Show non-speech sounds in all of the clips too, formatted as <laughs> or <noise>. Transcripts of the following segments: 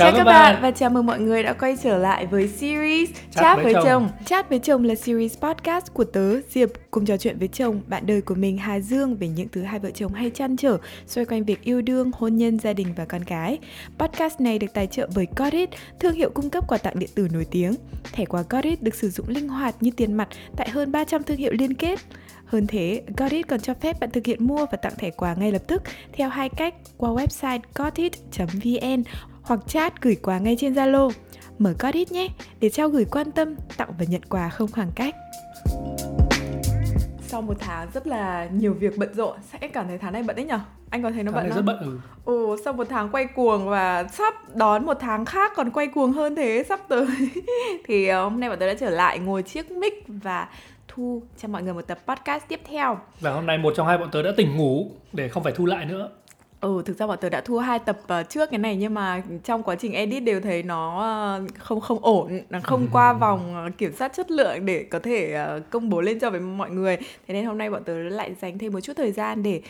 Chào, các bạn và chào mừng mọi người đã quay trở lại với series Chat Chat với với chồng. chồng. Chat với chồng là series podcast của tớ Diệp cùng trò chuyện với chồng, bạn đời của mình Hà Dương về những thứ hai vợ chồng hay chăn trở xoay quanh việc yêu đương, hôn nhân, gia đình và con cái. Podcast này được tài trợ bởi Godit, thương hiệu cung cấp quà tặng điện tử nổi tiếng. Thẻ quà Godit được sử dụng linh hoạt như tiền mặt tại hơn 300 thương hiệu liên kết. Hơn thế, Godit còn cho phép bạn thực hiện mua và tặng thẻ quà ngay lập tức theo hai cách qua website godit.vn hoặc chat gửi quà ngay trên Zalo. Mở Godit nhé để trao gửi quan tâm, tặng và nhận quà không khoảng cách. Sau một tháng rất là nhiều việc bận rộn, em cảm thấy tháng này bận đấy nhở? Anh có thấy nó Tháng bận này không? rất bận ừ. Ồ, sau một tháng quay cuồng và sắp đón một tháng khác còn quay cuồng hơn thế sắp tới <laughs> Thì ờ, hôm nay bọn tôi đã trở lại ngồi chiếc mic và thu cho mọi người một tập podcast tiếp theo Và hôm nay một trong hai bọn tớ đã tỉnh ngủ để không phải thu lại nữa. Ừ, thực ra bọn tớ đã thu hai tập ờ, trước cái này nhưng mà trong quá trình edit đều thấy nó ờ, không không ổn, nó không qua <laughs> vòng ờ, kiểm soát chất lượng để có thể công bố lên cho với mọi người. Thế nên hôm nay bọn tớ lại dành thêm một chút thời gian để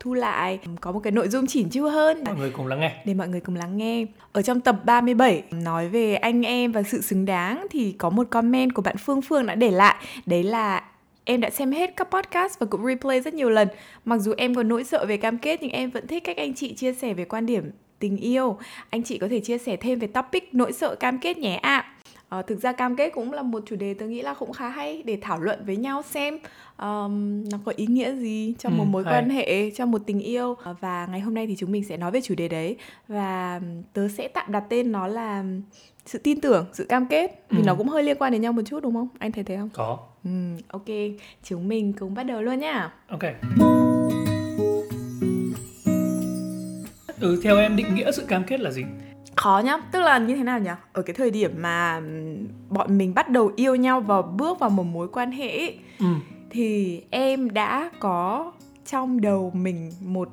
thu lại, có một cái nội dung chỉn chu hơn Mọi người cùng lắng nghe. để mọi người cùng lắng nghe. Ở trong tập 37 nói về anh em và sự xứng đáng thì có một comment của bạn Phương Phương đã để lại, đấy là Em đã xem hết các podcast và cũng replay rất nhiều lần. Mặc dù em có nỗi sợ về cam kết nhưng em vẫn thích cách anh chị chia sẻ về quan điểm tình yêu. Anh chị có thể chia sẻ thêm về topic nỗi sợ cam kết nhé ạ. Ờ, thực ra cam kết cũng là một chủ đề tôi nghĩ là cũng khá hay để thảo luận với nhau xem um, nó có ý nghĩa gì trong Ừ, một mối hay. quan hệ, trong một tình yêu. Ờ, Và ngày hôm nay thì chúng mình sẽ nói về chủ đề đấy và tớ sẽ tạm đặt tên nó là sự tin tưởng, sự cam kết vì Ừ. nó cũng hơi liên quan đến nhau một chút đúng không? Anh thấy thế không? Có. Ừ, ok, chúng mình cùng bắt đầu luôn nhá. Ok. Ừ, theo em định nghĩa sự cam kết là gì? Khó nhá, tức là như thế nào nhỉ? Ở cái thời điểm mà ừm, bọn mình bắt đầu yêu nhau và bước vào một mối quan hệ ấy, Ừ. thì em đã có trong đầu mình một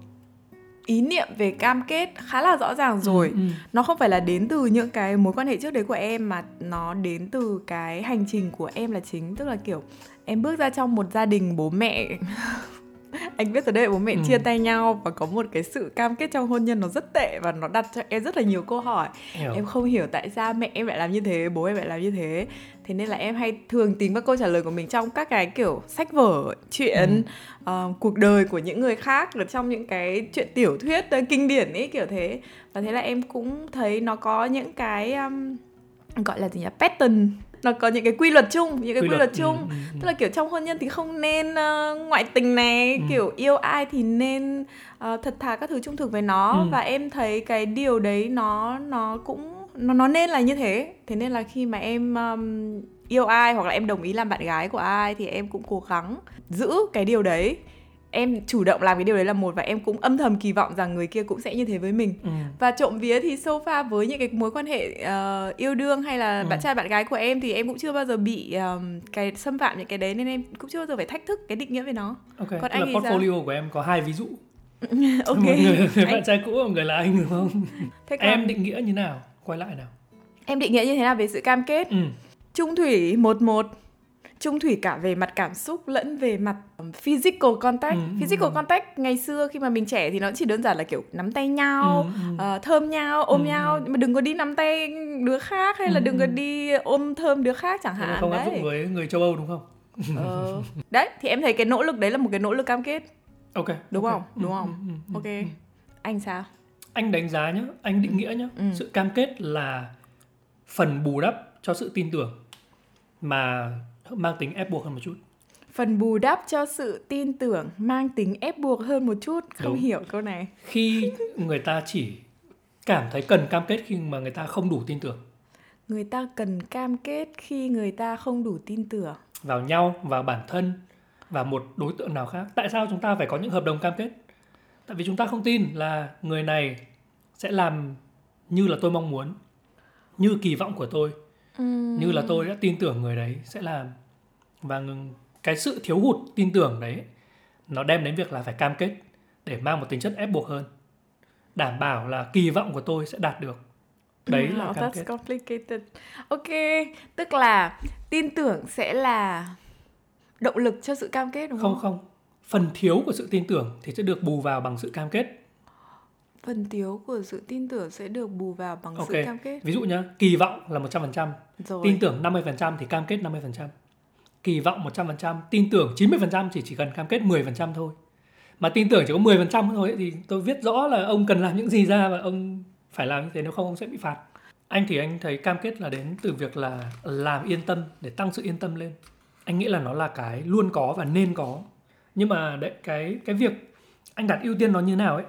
ý niệm về cam kết khá là rõ ràng rồi. Ừ. Nó không phải là đến từ những cái mối quan hệ trước đấy của em mà nó đến từ cái hành trình của em là chính, tức là kiểu em bước ra trong một gia đình bố mẹ <laughs> anh biết rồi đấy bố mẹ Ừ. chia tay nhau và có một cái sự cam kết trong hôn nhân nó rất tệ và nó đặt cho em rất là nhiều câu hỏi Hiểu. em không hiểu tại sao mẹ em lại làm như thế bố em lại làm như thế thế nên là em hay thường tìm các câu trả lời của mình trong các cái kiểu sách vở chuyện ờ, cuộc đời của những người khác ở trong những cái chuyện tiểu thuyết ờ, kinh điển ấy kiểu thế và thế là em cũng thấy nó có những cái um, gọi là gì nhỉ pattern nó có những cái quy luật chung những cái quy, luật, Ừ, chung ừ, ừ. tức là kiểu trong hôn nhân thì không nên ờ, ngoại tình này Ừ. kiểu yêu ai thì nên ờ, thật thà các thứ trung thực với nó Ừ. và em thấy cái điều đấy nó nó cũng nó nó nên là như thế thế nên là khi mà em um, yêu ai hoặc là em đồng ý làm bạn gái của ai thì em cũng cố gắng giữ cái điều đấy em chủ động làm cái điều đấy là một và em cũng âm thầm kỳ vọng rằng người kia cũng sẽ như thế với mình Ừ. và trộm vía thì so far với những cái mối quan hệ ờ, yêu đương hay là Ừ. bạn trai bạn gái của em thì em cũng chưa bao giờ bị ờm, cái xâm phạm những cái đấy nên em cũng chưa bao giờ phải thách thức cái định nghĩa về nó Ok. Còn Tức anh là portfolio của em có hai ví dụ. <laughs> ok Một người là Anh- bạn trai cũ, một người là anh đúng không? thế còn Em định nghĩa như nào? Quay lại nào. em định nghĩa như thế nào về sự cam kết Ừ. trung thủy một một trung thủy cả về mặt cảm xúc lẫn về mặt um, physical contact Ừ, ừ, physical ừ. contact ngày xưa khi mà mình trẻ thì nó chỉ đơn giản là kiểu nắm tay nhau Ừ, ừ. ờ, thơm nhau ôm Ừ, nhau ừ. nhưng mà đừng có đi nắm tay đứa khác hay là Ừ, đừng có đi ôm thơm đứa khác chẳng hạn không áp dụng với người châu Âu đúng không? Ờ, <laughs> đấy thì em thấy cái nỗ lực đấy là một cái nỗ lực cam kết Ok. đúng ok. không đúng không ok anh sao Anh đánh giá nhá, anh định nghĩa nhá. Ừ. Sự cam kết là phần bù đắp cho sự tin tưởng mà mang tính ép buộc hơn một chút. phần bù đắp cho sự tin tưởng mang tính ép buộc hơn một chút không Đúng. hiểu câu này Khi người ta chỉ cảm thấy cần cam kết khi mà người ta không đủ tin tưởng người ta cần cam kết khi người ta không đủ tin tưởng vào nhau, vào bản thân và một đối tượng nào khác. Tại sao chúng ta phải có những hợp đồng cam kết? Tại vì chúng ta không tin là người này sẽ làm như là tôi mong muốn, như kỳ vọng của tôi, như là tôi đã tin tưởng người đấy sẽ làm. Và cái sự thiếu hụt tin tưởng đấy nó đem đến việc là phải cam kết để mang một tính chất ép buộc hơn. Đảm bảo là kỳ vọng của tôi sẽ đạt được. Đấy là Wow, cam that's kết. complicated. Ok, tức là tin tưởng sẽ là động lực cho sự cam kết đúng không? Không không. Phần thiếu của sự tin tưởng thì sẽ được bù vào bằng sự cam kết. phần thiếu của sự tin tưởng sẽ được bù vào bằng Ok. sự cam kết ví dụ nhá kỳ vọng là 100% rồi tin tưởng 50% thì cam kết 50%. Kỳ vọng 100%, tin tưởng 90% thì chỉ cần cam kết 10% thôi. Mà tin tưởng chỉ có 10% thôi thì tôi viết rõ là ông cần làm những gì ra và ông phải làm như thế nếu không ông sẽ bị phạt. Anh thì anh thấy cam kết là đến từ việc là làm yên tâm để tăng sự yên tâm lên. Anh nghĩ là nó là cái luôn có và nên có. Nhưng mà đấy cái cái việc anh đặt ưu tiên nó như nào ấy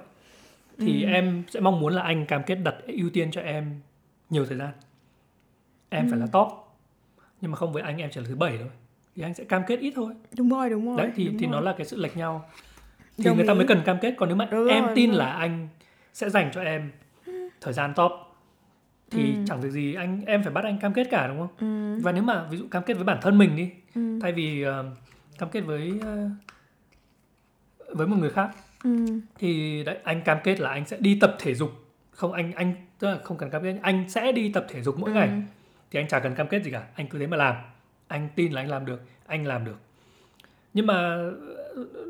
thì em sẽ mong muốn là anh cam kết đặt ưu tiên cho em nhiều thời gian. Em phải là top nhưng mà không với anh em chỉ là thứ bảy thôi. Thì anh sẽ cam kết ít thôi. Đúng rồi đúng rồi đấy thì thì rồi. nó là cái sự lệch nhau. Thì Đồng người ta ý. mới cần cam kết. Còn nếu mà Đúng em rồi, tin đúng là anh sẽ dành cho em thời gian top thì Ừ. chẳng việc gì anh em phải bắt anh cam kết cả đúng không? Ừ, và nếu mà ví dụ cam kết với bản thân mình đi ừ, thay vì ờ, cam kết với ờ, với một người khác. Ừ, thì đấy anh cam kết là anh sẽ đi tập thể dục. Không anh anh tức là không cần cam kết anh sẽ đi tập thể dục mỗi ừ. ngày. Thì anh chả cần cam kết gì cả. Anh cứ thế mà làm. Anh tin là anh làm được. Anh làm được. Nhưng mà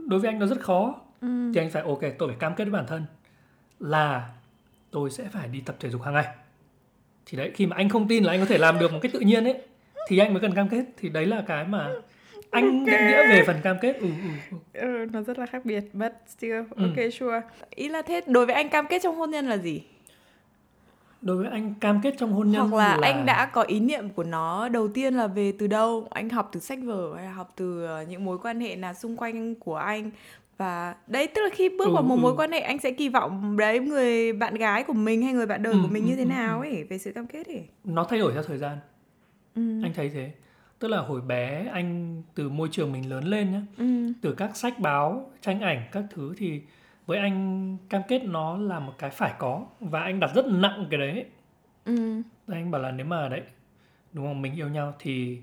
đối với anh nó rất khó. Ừ. thì anh phải ok tôi phải cam kết với bản thân là tôi sẽ phải đi tập thể dục hàng ngày. Thì đấy khi mà anh không tin là anh có thể làm được một cách tự nhiên ấy thì anh mới cần cam kết. Thì đấy là cái mà anh định nghĩa về phần cam kết ừ, ừ, ừ. Ừ, nó rất là khác biệt but still Ừ. ok sure ý là thế đối với anh cam kết trong hôn nhân là gì đối với anh cam kết trong hôn nhân hoặc là, anh đã có ý niệm của nó đầu tiên là về từ đâu anh học từ sách vở hay là học từ ờ, những mối quan hệ nào xung quanh của anh và đấy tức là khi bước Ừ, vào một ừ. mối quan hệ anh sẽ kỳ vọng đấy người bạn gái của mình hay người bạn đời Ừ, của mình ừ, như thế ừ, nào ừ. ấy về sự cam kết ấy nó thay đổi theo thời gian ừ. anh thấy thế tức là hồi bé anh từ môi trường mình lớn lên nhá Ừ. từ các sách báo tranh ảnh các thứ thì với anh cam kết nó là một cái phải có và anh đặt rất nặng cái đấy Ừ. anh bảo là nếu mà đấy đúng không mình yêu nhau thì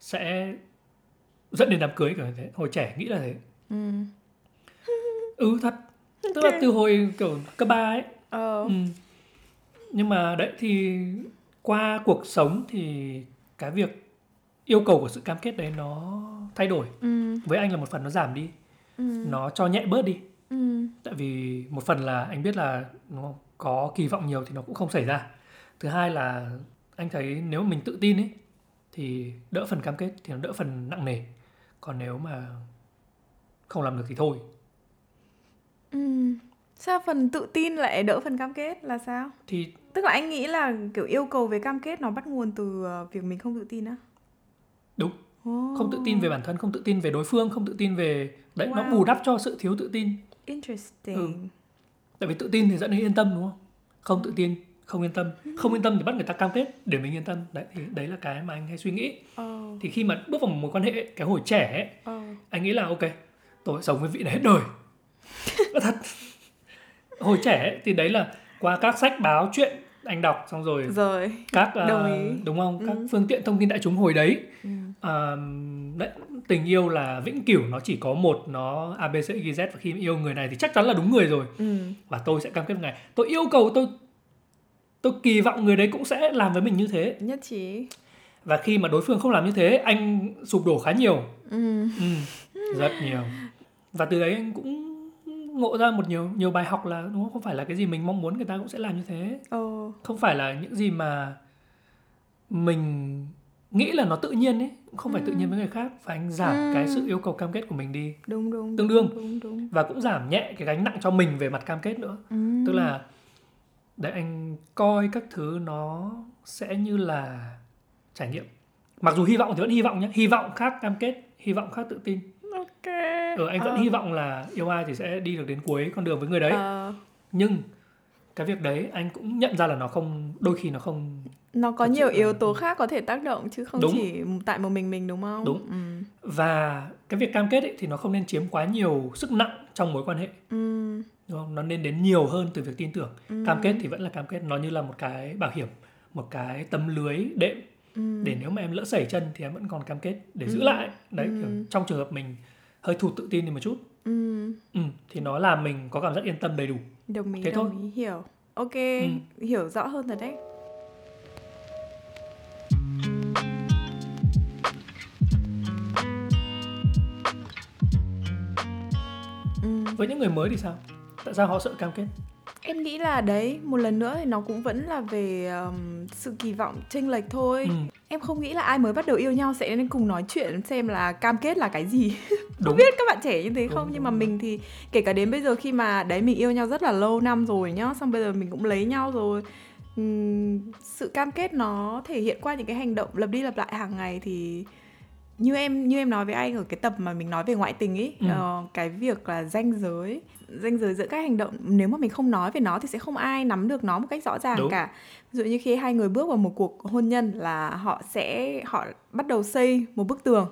sẽ dẫn đến đám cưới kiểu như thế hồi trẻ nghĩ là thế Ừ. <laughs> ừ thật tức là từ hồi kiểu cấp ba ấy Ờ. ừ. nhưng mà đấy thì qua cuộc sống thì cái việc yêu cầu của sự cam kết đấy nó thay đổi Ừ. với anh là một phần nó giảm đi Ừ. nó cho nhẹ bớt đi Ừ. tại vì một phần là anh biết là không có kỳ vọng nhiều thì nó cũng không xảy ra thứ hai là anh thấy nếu mình tự tin ấy thì đỡ phần cam kết thì nó đỡ phần nặng nề còn nếu mà không làm được thì thôi Ừ. Sao phần tự tin lại đỡ phần cam kết là sao? thì Tức là anh nghĩ là kiểu yêu cầu về cam kết nó bắt nguồn từ ờ, việc mình không tự tin á. Đúng. Oh, không tự tin về bản thân không tự tin về đối phương không tự tin về đấy nó Wow. bù đắp cho sự thiếu tự tin Interesting. Ừ. tại vì tự tin thì dẫn đến yên tâm đúng không không tự tin không yên tâm không yên tâm thì bắt người ta cam kết để mình yên tâm đấy thì đấy là cái mà anh hay suy nghĩ Ờ. thì khi mà bước vào một mối quan hệ cái hồi trẻ ấy, Ờ. anh nghĩ là ok tôi sống với vị này hết đời <laughs> thật hồi trẻ ấy, thì đấy là qua các sách báo chuyện anh đọc xong rồi Rồi. các à, <laughs> Đồng ý. đúng không các Ừ. phương tiện thông tin đại chúng hồi đấy Ừ. à, đấy, tình yêu là vĩnh cửu nó chỉ có một nó abc gz và khi yêu người này thì chắc chắn là đúng người rồi Ừ. và tôi sẽ cam kết ngài tôi yêu cầu tôi tôi kỳ vọng người đấy cũng sẽ làm với mình như thế Nhất trí. và khi mà đối phương không làm như thế anh sụp đổ khá nhiều Ừ. ừ, rất nhiều và từ đấy anh cũng ngộ ra một nhiều nhiều bài học là đúng không không phải là cái gì mình mong muốn người ta cũng sẽ làm như thế Ờ. không phải là những gì mà mình nghĩ là nó tự nhiên ấy cũng không phải tự nhiên với người khác và anh giảm Ừ. cái sự yêu cầu cam kết của mình đi Đúng đúng. Tương đương. Đúng đúng. và cũng giảm nhẹ cái gánh nặng cho mình về mặt cam kết nữa Ừ. tức là để anh coi các thứ nó sẽ như là trải nghiệm mặc dù hy vọng thì vẫn hy vọng nhé hy vọng khác cam kết hy vọng khác tự tin. Ừ, anh vẫn Ờ. hy vọng là yêu ai thì sẽ đi được đến cuối con đường với người đấy Ờ. nhưng cái việc đấy anh cũng nhận ra là nó không đôi khi nó không Nó có nhiều yếu tố khác có thể tác động chứ không Đúng. chỉ tại một mình mình đúng không? Đúng. Ừ. và cái việc cam kết ấy, thì nó không nên chiếm quá nhiều sức nặng trong mối quan hệ Ừ. đúng không? nó nên đến nhiều hơn từ việc tin tưởng Ừ. cam kết thì vẫn là cam kết nó như là một cái bảo hiểm một cái tấm lưới đệm Ừ. để nếu mà em lỡ sẩy chân thì em vẫn còn cam kết để giữ Ừ. lại đấy Ừ. kiểu trong trường hợp mình hơi thụt tự tin đi một chút Ừ. ừ, thì nó làm mình có cảm giác yên tâm đầy đủ Đồng ý, Thế đồng thôi. ý, hiểu. Ok, Ừ. hiểu rõ hơn rồi đấy. Ừ. với những người mới thì sao tại sao họ sợ cam kết em nghĩ là đấy một lần nữa thì nó cũng vẫn là về um, sự kỳ vọng chênh lệch thôi ừ. em không nghĩ là ai mới bắt đầu yêu nhau sẽ nên cùng nói chuyện xem là cam kết là cái gì <laughs> đúng không biết các bạn trẻ như thế Đúng, không nhưng đúng, mà đúng. mình thì kể cả đến bây giờ khi mà đấy mình yêu nhau rất là lâu năm rồi nhá xong bây giờ mình cũng lấy nhau rồi sự cam kết nó thể hiện qua những cái hành động lặp đi lặp lại hàng ngày thì như em như em nói với anh ở cái tập mà mình nói về ngoại tình ấy Ừ. ờ, cái việc là ranh giới ranh giới giữa các hành động nếu mà mình không nói về nó thì sẽ không ai nắm được nó một cách rõ ràng Đúng. cả ví dụ như khi hai người bước vào một cuộc hôn nhân là họ sẽ họ bắt đầu xây một bức tường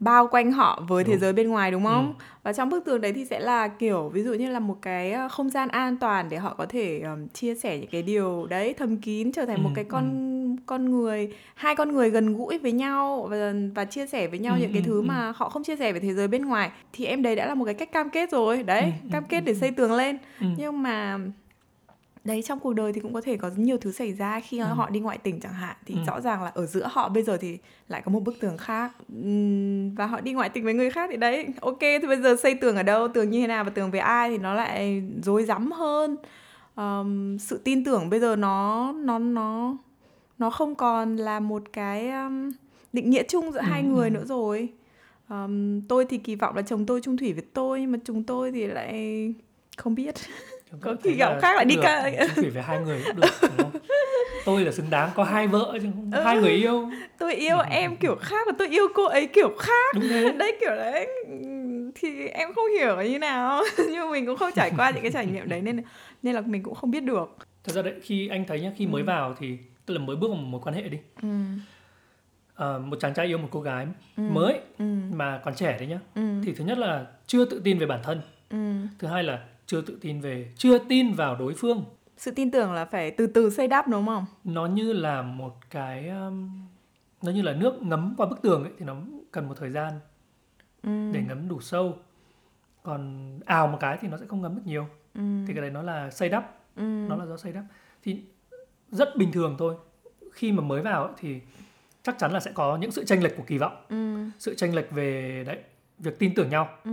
bao quanh họ với thế Đúng. giới bên ngoài đúng không? Ừ. Và trong bức tường đấy thì sẽ là kiểu ví dụ như là một cái ờ, không gian an toàn để họ có thể ờm, chia sẻ những cái điều đấy thầm kín trở thành một Ừ, cái con con người hai con người gần gũi với nhau và và chia sẻ với nhau Ừ, những cái ừ, thứ ừ. mà họ không chia sẻ về thế giới bên ngoài thì em đấy đã là một cái cách cam kết rồi đấy Ừ, ừ, cam kết ừ, để ừ. xây tường lên Ừ. nhưng mà đấy trong cuộc đời thì cũng có thể có nhiều thứ xảy ra khi Ừ. họ đi ngoại tình chẳng hạn thì Ừ. rõ ràng là ở giữa họ bây giờ thì lại có một bức tường khác và họ đi ngoại tình với người khác thì đấy ok thì bây giờ xây tường ở đâu tường như thế nào và tường về ai thì nó lại rối rắm hơn Ờm, sự tin tưởng bây giờ nó nó nó nó không còn là một cái um, định nghĩa chung giữa Ừ, hai người ừ. nữa rồi Ờm, tôi thì kỳ vọng là chồng tôi chung thủy với tôi nhưng mà chúng tôi thì lại không biết <laughs> Có kỳ là khác lại đi ca- thủy với hai người cũng được đúng không? tôi là xứng đáng có hai vợ chứ không Ừ. hai người yêu. Tôi yêu em kiểu khác và tôi yêu cô ấy kiểu khác. Đúng thế. Đấy kiểu đấy thì em không hiểu là như nào. <laughs> Nhưng mình cũng không trải qua những cái trải nghiệm đấy nên nên là mình cũng không biết được. Thật ra đấy khi anh thấy nhá khi mới Ừ. vào thì tức là mới bước vào một mối quan hệ đi. Ừ, Ờ, một chàng trai yêu một cô gái ừ, mới ừ, mà còn trẻ đấy nhá ừ, thì thứ nhất là chưa tự tin về bản thân. Ừ. thứ hai là chưa tự tin về chưa tin vào đối phương. Sự tin tưởng là phải từ từ xây đắp đúng không? Nó như là một cái um, nó như là nước ngấm qua bức tường ấy thì nó cần một thời gian ừ, để ngấm đủ sâu. Còn ào một cái thì nó sẽ không ngấm được nhiều. Ừ, thì cái đấy nó là xây đắp ừ, nó là do xây đắp thì rất bình thường thôi. Khi mà mới vào ấy, thì chắc chắn là sẽ có những sự tranh lệch của kỳ vọng. Ừ, sự tranh lệch về đấy việc tin tưởng nhau. Ừ,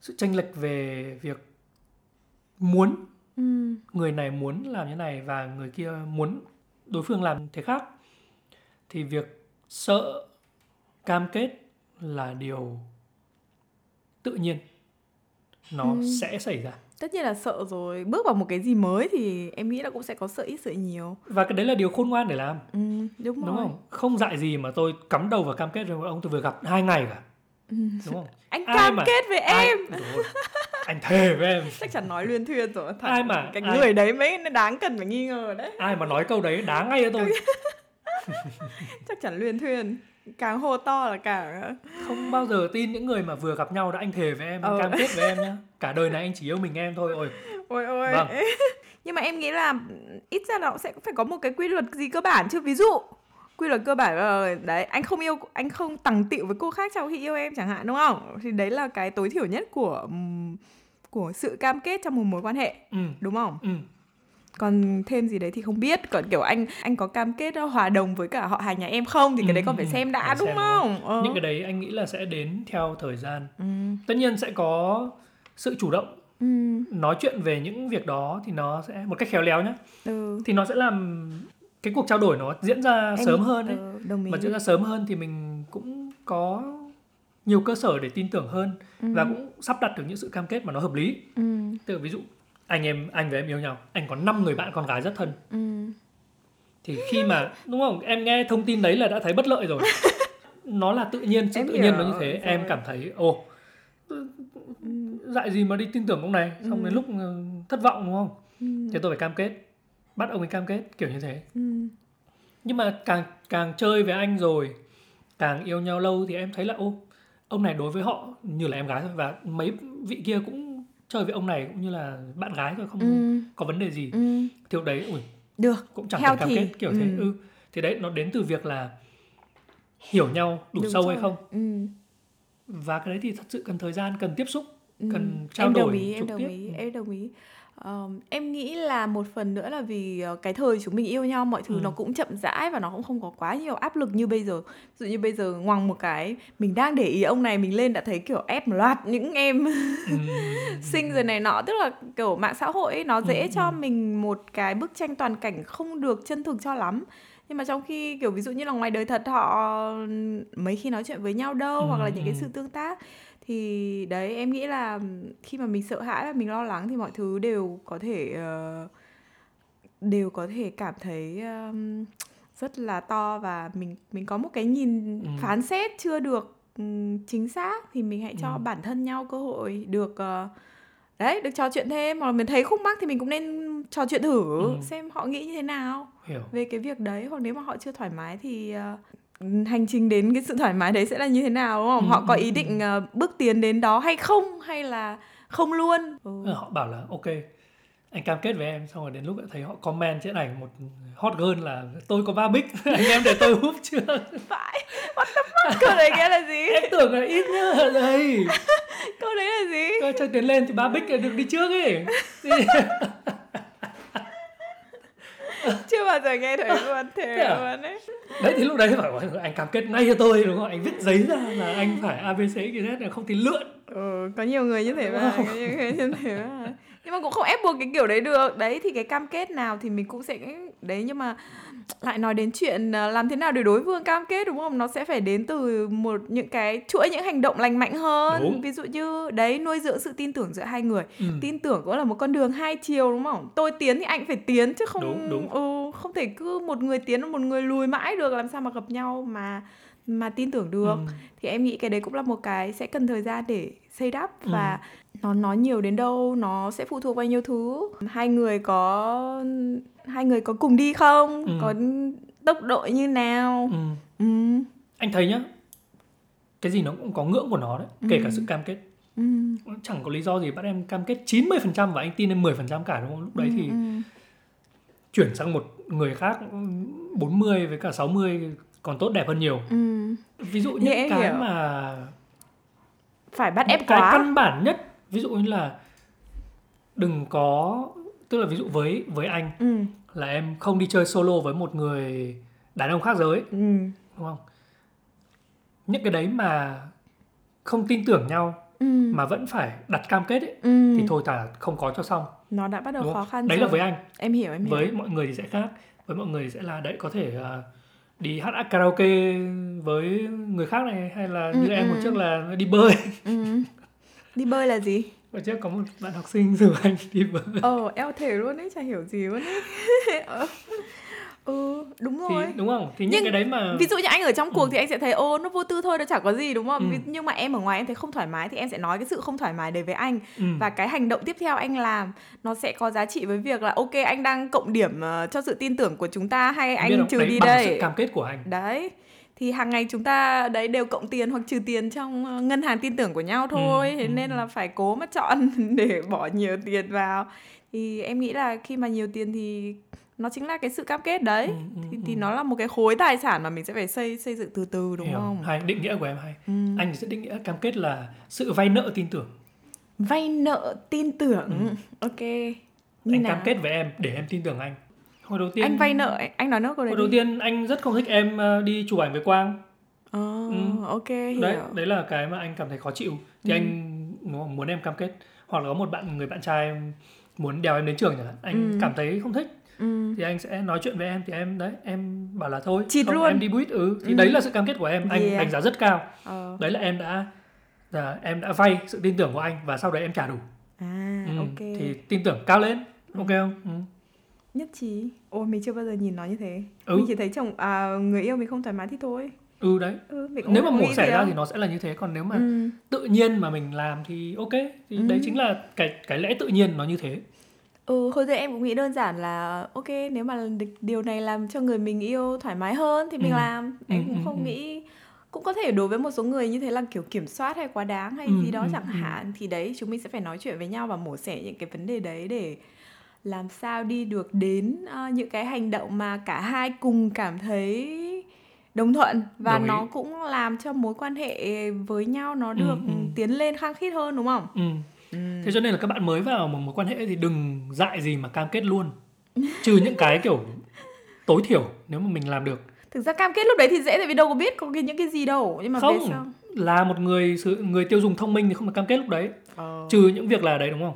sự tranh lệch về việc muốn. Ừ, người này muốn làm như này và người kia muốn đối phương làm thế khác. Thì việc sợ cam kết là điều tự nhiên. Nó Ừ. sẽ xảy ra. Tất nhiên là sợ rồi. Bước vào một cái gì mới thì em nghĩ là cũng sẽ có sợ ít sợ nhiều. Và cái đấy là điều khôn ngoan để làm. Ừ, đúng, đúng rồi. không? Không dại gì mà tôi cắm đầu vào cam kết với một ông tôi vừa gặp hai ngày cả. Ừ. đúng không? <laughs> Anh Ai cam mà- kết với Ai- em. Rồi, <laughs> anh thề với em. Chắc chắn nói luyên thuyên rồi thật. Ai mà- cái ai- người đấy mới đáng cần phải nghi ngờ đấy. Ai mà nói câu đấy đá ngay cho tôi. <laughs> Chắc chắn luyên thuyên. Càng hô to là càng không bao giờ tin những người mà vừa gặp nhau đã anh thề với em Ờ. cam kết với em nhá. Cả đời này anh chỉ yêu mình em thôi ôi. Ôi ôi. Vâng. <laughs> nhưng mà em nghĩ là ít ra nó sẽ phải có một cái quy luật gì cơ bản chứ. Ví dụ quy luật cơ bản là đấy anh không yêu anh không tằng tịu với cô khác trong khi yêu em chẳng hạn đúng không? Thì đấy là cái tối thiểu nhất của của sự cam kết trong một mối quan hệ ừ. đúng không? Ừ. Còn thêm gì đấy thì không biết. Còn kiểu anh anh có cam kết hòa đồng với cả họ hàng nhà em không? Thì cái Ừ, đấy còn ừ, phải ừ. xem đã Phải đúng xem, không? ờ. những cái đấy anh nghĩ là sẽ đến theo thời gian. Ừ. tất nhiên sẽ có sự chủ động Ừ. nói chuyện về những việc đó thì nó sẽ một cách khéo léo nhá. Ừ. thì nó sẽ làm cái cuộc trao đổi nó diễn ra Em- sớm hơn ấy. ừ, mà diễn ra sớm hơn thì mình cũng có nhiều cơ sở để tin tưởng hơn ừ. và cũng sắp đặt được những sự cam kết mà nó hợp lý ừ. tức ví dụ anh em anh và em yêu nhau anh có 5 người bạn con gái rất thân Ừ. thì khi mà đúng không em nghe thông tin đấy là đã thấy bất lợi rồi <laughs> nó là tự nhiên sự Em tự nhiên nó hiểu như thế rồi. em cảm thấy ồ dại gì mà đi tin tưởng ông này xong Ừ. đến lúc ừ, thất vọng đúng không Ừ. thế tôi phải cam kết bắt ông ấy cam kết kiểu như thế Ừ. nhưng mà càng càng chơi với anh rồi càng yêu nhau lâu thì em thấy là ô ông này đối với họ như là em gái thôi và mấy vị kia cũng chơi với ông này cũng như là bạn gái thôi không Ừ. có vấn đề gì Ừ. thì đấy ui, được cũng chẳng cần cam thì- kết kiểu thế ừ. ừ thì đấy nó đến từ việc là hiểu nhau đủ Đúng sâu rồi. hay không ừ. và cái đấy thì thật sự cần thời gian cần tiếp xúc cần trao em đổi đồng ý em đồng tiếp. ý Ừ. em đồng ý Ờm, em nghĩ là một phần nữa là vì ờ, cái thời chúng mình yêu nhau mọi thứ Ừ. nó cũng chậm rãi và nó cũng không có quá nhiều áp lực như bây giờ ví dụ như bây giờ ngoằng một cái mình đang để ý ông này mình lên đã thấy kiểu ép một loạt những em Ừ. <laughs> sinh rồi này nọ tức là kiểu mạng xã hội ấy, nó dễ Ừ, cho mình một cái bức tranh toàn cảnh không được chân thực cho lắm nhưng mà trong khi kiểu ví dụ như là ngoài đời thật họ mấy khi nói chuyện với nhau đâu Ừ, hoặc là những cái sự tương tác thì đấy em nghĩ là khi mà mình sợ hãi và mình lo lắng thì mọi thứ đều có thể ờ, đều có thể cảm thấy um, rất là to và mình mình có một cái nhìn Ừ. phán xét chưa được ừm, chính xác thì mình hãy cho Ừ. bản thân nhau cơ hội được ờ, đấy được trò chuyện thêm hoặc là mình thấy khúc mắc thì mình cũng nên trò chuyện thử Ừ. xem họ nghĩ như thế nào hiểu về cái việc đấy hoặc nếu mà họ chưa thoải mái thì ờ, hành trình đến cái sự thoải mái đấy sẽ là như thế nào đúng không? Ừ, họ có ừ, ý ừ. định ờ, bước tiến đến đó hay không hay là không luôn? Ừ. Ờ, họ bảo là ok anh cam kết với em. Xong rồi đến lúc lại thấy họ comment trên ảnh một hot girl là tôi có ba bích <laughs> anh em để tôi húp chưa? <laughs> Phải. What the fuck? Câu đấy nghĩa là gì? Em tưởng là ít nhá ở đây. <laughs> Câu đấy là gì? Coi cho tiến lên thì ba bích là được đi trước ấy bao giờ nghe thấy luôn thế à? luôn ấy. Đấy thì lúc đấy phải bảo anh cam kết ngay cho tôi đúng không? Anh viết giấy ra là anh phải abc cái Z là không thì lượn. Ừ, có nhiều người như thế mà có nhiều người như thế mà. Nhưng mà cũng không ép buộc cái kiểu đấy được. Đấy thì cái cam kết nào thì mình cũng sẽ đấy nhưng mà lại nói đến chuyện ờ, làm thế nào để đối phương cam kết đúng không nó sẽ phải đến từ một những cái chuỗi những hành động lành mạnh hơn Đúng. ví dụ như đấy nuôi dưỡng sự tin tưởng giữa hai người ừ. tin tưởng cũng là một con đường hai chiều đúng không tôi tiến thì anh phải tiến chứ không Đúng, đúng. Ừ, không thể cứ một người tiến một người lùi mãi được làm sao mà gặp nhau mà mà tin tưởng được Ừ. thì em nghĩ cái đấy cũng là một cái sẽ cần thời gian để xây đắp Ừ. và nó nói nhiều đến đâu nó sẽ phụ thuộc vào nhiều thứ hai người có hai người có cùng đi không Ừ. có tốc độ như nào Ừ. ừ. anh thấy nhá cái gì nó cũng có ngưỡng của nó đấy kể cả sự cam kết Ừ. chẳng có lý do gì bắt em cam kết 90% và anh tin em 10% cả đúng không lúc đấy thì Ừ. chuyển sang một người khác 40 với cả 60 còn tốt đẹp hơn nhiều Ừ. ví dụ những cái hiểu. mà phải bắt ép cái quá căn bản nhất ví dụ như là đừng có tức là ví dụ với với anh ừ. là em không đi chơi solo với một người đàn ông khác giới Ừ. đúng không những cái đấy mà không tin tưởng nhau Ừ. mà vẫn phải đặt cam kết ấy, Ừ. thì thôi thả không có cho xong nó đã bắt đầu khó khăn đấy rồi. là với anh em hiểu em hiểu với mọi người thì sẽ khác với mọi người thì sẽ là đấy có thể à, đi hát karaoke với người khác này hay là Ừ, như em ừ. một trước là đi bơi ừ. đi bơi là gì Hồi trước có một bạn học sinh rủ anh đi bơi. Ờ eo thể luôn ấy chả hiểu gì luôn ấy. <laughs> Ờ. ừ đúng thì rồi. đúng không? Thì những Nhưng cái đấy mà ví dụ như anh ở trong cuộc Ừ. thì anh sẽ thấy ô nó vô tư thôi nó chả có gì đúng không? Ừ. Nhưng mà em ở ngoài em thấy không thoải mái thì em sẽ nói cái sự không thoải mái đấy với anh. Ừ, và cái hành động tiếp theo anh làm nó sẽ có giá trị với việc là ok anh đang cộng điểm ờ, cho sự tin tưởng của chúng ta hay anh trừ đi đây. sự cam kết của anh. Đấy thì hàng ngày chúng ta đấy đều cộng tiền hoặc trừ tiền trong ờ, ngân hàng tin tưởng của nhau thôi Ừ, thế ừ, nên ừ. là phải cố mà chọn <laughs> để bỏ nhiều tiền vào thì em nghĩ là khi mà nhiều tiền thì nó chính là cái sự cam kết đấy Ừ, ừ, thì, ừ. thì nó là một cái khối tài sản mà mình sẽ phải xây xây dựng từ từ đúng Hiểu. không hay định nghĩa của em hay ừ. anh sẽ định nghĩa cam kết là sự vay nợ tin tưởng vay nợ tin tưởng ok như Ừ. anh nào cam kết với em để em tin tưởng anh hồi đầu tiên anh vay nợ anh- nói nốt câu đấy hồi đầu đi. tiên anh rất không thích em ờ, đi chụp ảnh với quang Ờ, Ừ. ok hiểu đấy đấy là cái mà anh cảm thấy khó chịu thì Ừ. anh muốn em cam kết hoặc là có một bạn người bạn trai muốn đèo em đến trường chẳng hạn anh Ừ. cảm thấy không thích ừ. thì anh sẽ nói chuyện với em thì em đấy em bảo là thôi Chịt không, luôn. em đi buýt ừ thì Ừ. đấy là sự cam kết của em anh Yeah. đánh giá rất cao Ờ. đấy là em đã là em đã vay sự tin tưởng của anh và sau đấy em trả đủ à ừ. ok thì tin tưởng cao lên ok không ừ. Nhất trí ôi mình chưa bao giờ nhìn nó như thế Ừ. mình chỉ thấy chồng à, người yêu mình không thoải mái thì thôi ừ đấy ừ, nếu mà mổ gì ra thì nó sẽ là như thế còn nếu mà ừ. tự nhiên mà mình làm thì ok thì Ừ. đấy chính là cái cái lẽ tự nhiên nó như thế ừ hồi giờ em cũng nghĩ đơn giản là ok nếu mà điều này làm cho người mình yêu thoải mái hơn thì mình Ừ. làm em Ừ, cũng ừ, không ừ. nghĩ cũng có thể đối với một số người như thế là kiểu kiểm soát hay quá đáng hay Ừ, gì đó ừ, chẳng ừ. hạn thì đấy chúng mình sẽ phải nói chuyện với nhau và mổ xẻ những cái vấn đề đấy để làm sao đi được đến ờ, những cái hành động mà cả hai cùng cảm thấy đồng thuận và Đồng ý. nó cũng làm cho mối quan hệ với nhau nó Ừ, được ừ. tiến lên khăng khít hơn đúng không ừ. thế cho nên là các bạn mới vào một mối quan hệ thì đừng dại gì mà cam kết luôn trừ những cái kiểu tối thiểu nếu mà mình làm được thực ra cam kết lúc đấy thì dễ tại vì đâu có biết có cái những cái gì đâu nhưng mà về sau không là một người người tiêu dùng thông minh thì không được cam kết lúc đấy Ờ. trừ những việc là đấy đúng không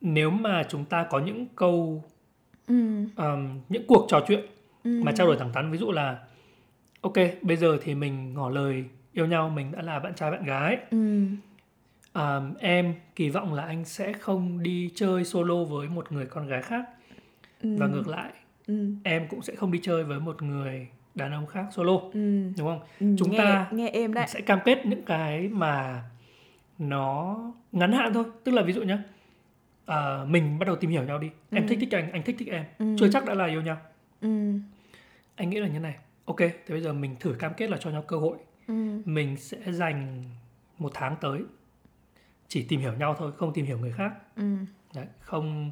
nếu mà chúng ta có những câu ừ. um, những cuộc trò chuyện Ừ. mà trao đổi thẳng thắn ví dụ là ok bây giờ thì mình ngỏ lời yêu nhau mình đã là bạn trai bạn gái Ừ. um, em kỳ vọng là anh sẽ không đi chơi solo với một người con gái khác Ừ. và ngược lại Ừ. em cũng sẽ không đi chơi với một người đàn ông khác solo Ừ. đúng không Ừ. Chúng nghe, ta- nghe êm đấy sẽ cam kết những cái mà nó ngắn hạn thôi tức là ví dụ nhé à, mình bắt đầu tìm hiểu nhau đi em Ừ. thích thích anh anh thích thích em Ừ. chưa chắc đã là yêu nhau ừ. anh nghĩ là như này ok thế bây giờ mình thử cam kết là cho nhau cơ hội Ừ. mình sẽ dành một tháng tới chỉ tìm hiểu nhau thôi không tìm hiểu người khác Ừ. Đấy, không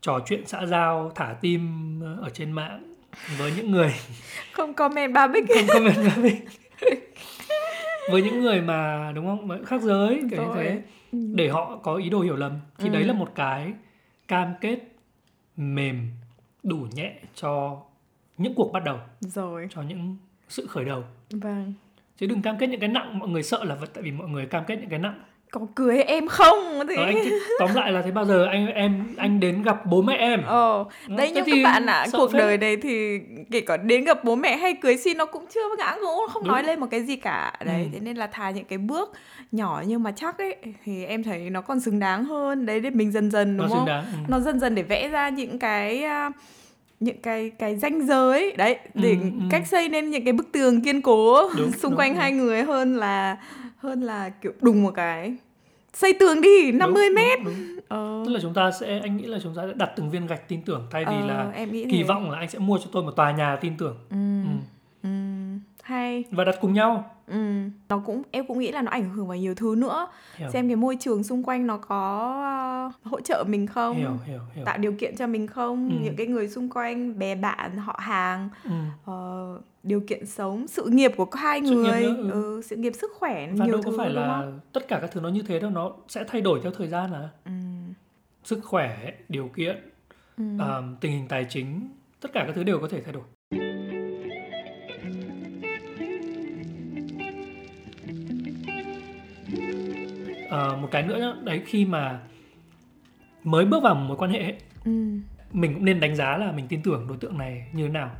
trò chuyện xã giao thả tim ở trên mạng với những người <laughs> không comment ba bích không comment với mình <laughs> với những người mà đúng không khác giới kiểu như Rồi. Để họ có ý đồ hiểu lầm. Thì Ừ. đấy là một cái cam kết mềm đủ nhẹ cho những cuộc bắt đầu. Rồi. Cho những sự khởi đầu. Vâng. Chứ đừng cam kết những cái nặng mọi người sợ là tại vì mọi người cam kết những cái nặng có cưới em không thế ờ, anh thì, tóm lại là thế bao giờ anh em anh đến gặp bố mẹ em Ồ, Đó, đấy nhưng thì các bạn ạ, cuộc phết. đời này thì kể cả đến gặp bố mẹ hay cưới xin nó cũng chưa ngã ngũ, không Đúng. nói lên một cái gì cả. Đấy, Ừ. thế nên là thà những cái bước nhỏ nhưng mà chắc ấy thì em thấy nó còn xứng đáng hơn. Đấy để mình dần dần nó đúng xứng không? đáng ừ. Nó dần dần để vẽ ra những cái à, những cái cái ranh giới đấy để Ừ, ừ. cách xây nên những cái bức tường kiên cố Đúng, <laughs> xung đúng, quanh đúng. hai người hơn là hơn là kiểu đùng một cái xây tường đi 50 Đúng, mét đúng, đúng. Ờ, tức là chúng ta sẽ anh nghĩ là chúng ta sẽ đặt từng viên gạch tin tưởng thay vì ờ, là em nghĩ kỳ thế. vọng là anh sẽ mua cho tôi một tòa nhà tin tưởng ừ. ừ. Ừ, hay và đặt cùng nhau ừ. nó cũng em cũng nghĩ là nó ảnh hưởng vào nhiều thứ nữa hiểu xem cái môi trường xung quanh nó có ờ, hỗ trợ mình không hiểu hiểu hiểu tạo điều kiện cho mình không Ừ. những cái người xung quanh bè bạn họ hàng ừ. ờ, điều kiện sống sự nghiệp của hai Sự người nữa, ừ. ừ, sự nghiệp sức khỏe và nhiều đâu có thứ phải đúng là không tất cả các thứ nó như thế đâu nó sẽ thay đổi theo thời gian mà ừ. sức khỏe điều kiện Ừ. à, tình hình tài chính tất cả các thứ đều có thể thay đổi à, một cái nữa nhá, đấy khi mà mới bước vào một mối quan hệ ấy, Ừ. mình cũng nên đánh giá là mình tin tưởng đối tượng này như thế nào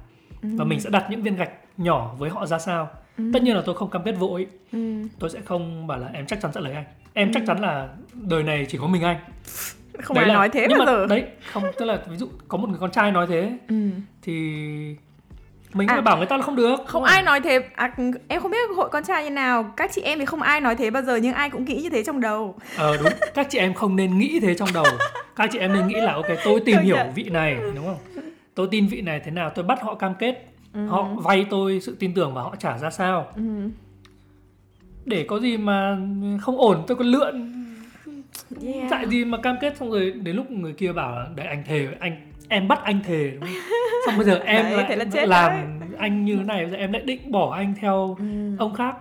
Ừ. và mình sẽ đặt những viên gạch nhỏ với họ ra sao Ừ. tất nhiên là tôi không cam kết vội Ừ. tôi sẽ không bảo là em chắc chắn sẽ lấy anh em chắc chắn là đời này chỉ có mình anh không Đấy ai là- nói thế nhưng mà giờ đấy không tức là ví dụ có một người con trai nói thế ừ. thì mình À, bảo người ta là không được. Không ai nói thế. À, em không biết hội con trai như nào. Các chị em thì không ai nói thế bao giờ nhưng ai cũng nghĩ như thế trong đầu. Ờ đúng. Các chị em không nên nghĩ thế trong đầu. Các chị em nên nghĩ là ok tôi tìm hiểu vị này đúng không? Tôi tin vị này thế nào tôi bắt họ cam kết. Ừ. họ vay tôi sự tin tưởng và họ trả ra sao. Ừ. để có gì mà không ổn tôi còn lượn. Yeah. dại gì mà cam kết xong rồi đến lúc người kia bảo là đấy anh thề anh em bắt anh thề đúng không? xong bây giờ <laughs> em Đấy, lại thế là chết làm anh như thế này bây giờ em lại định bỏ anh theo ừ. ông khác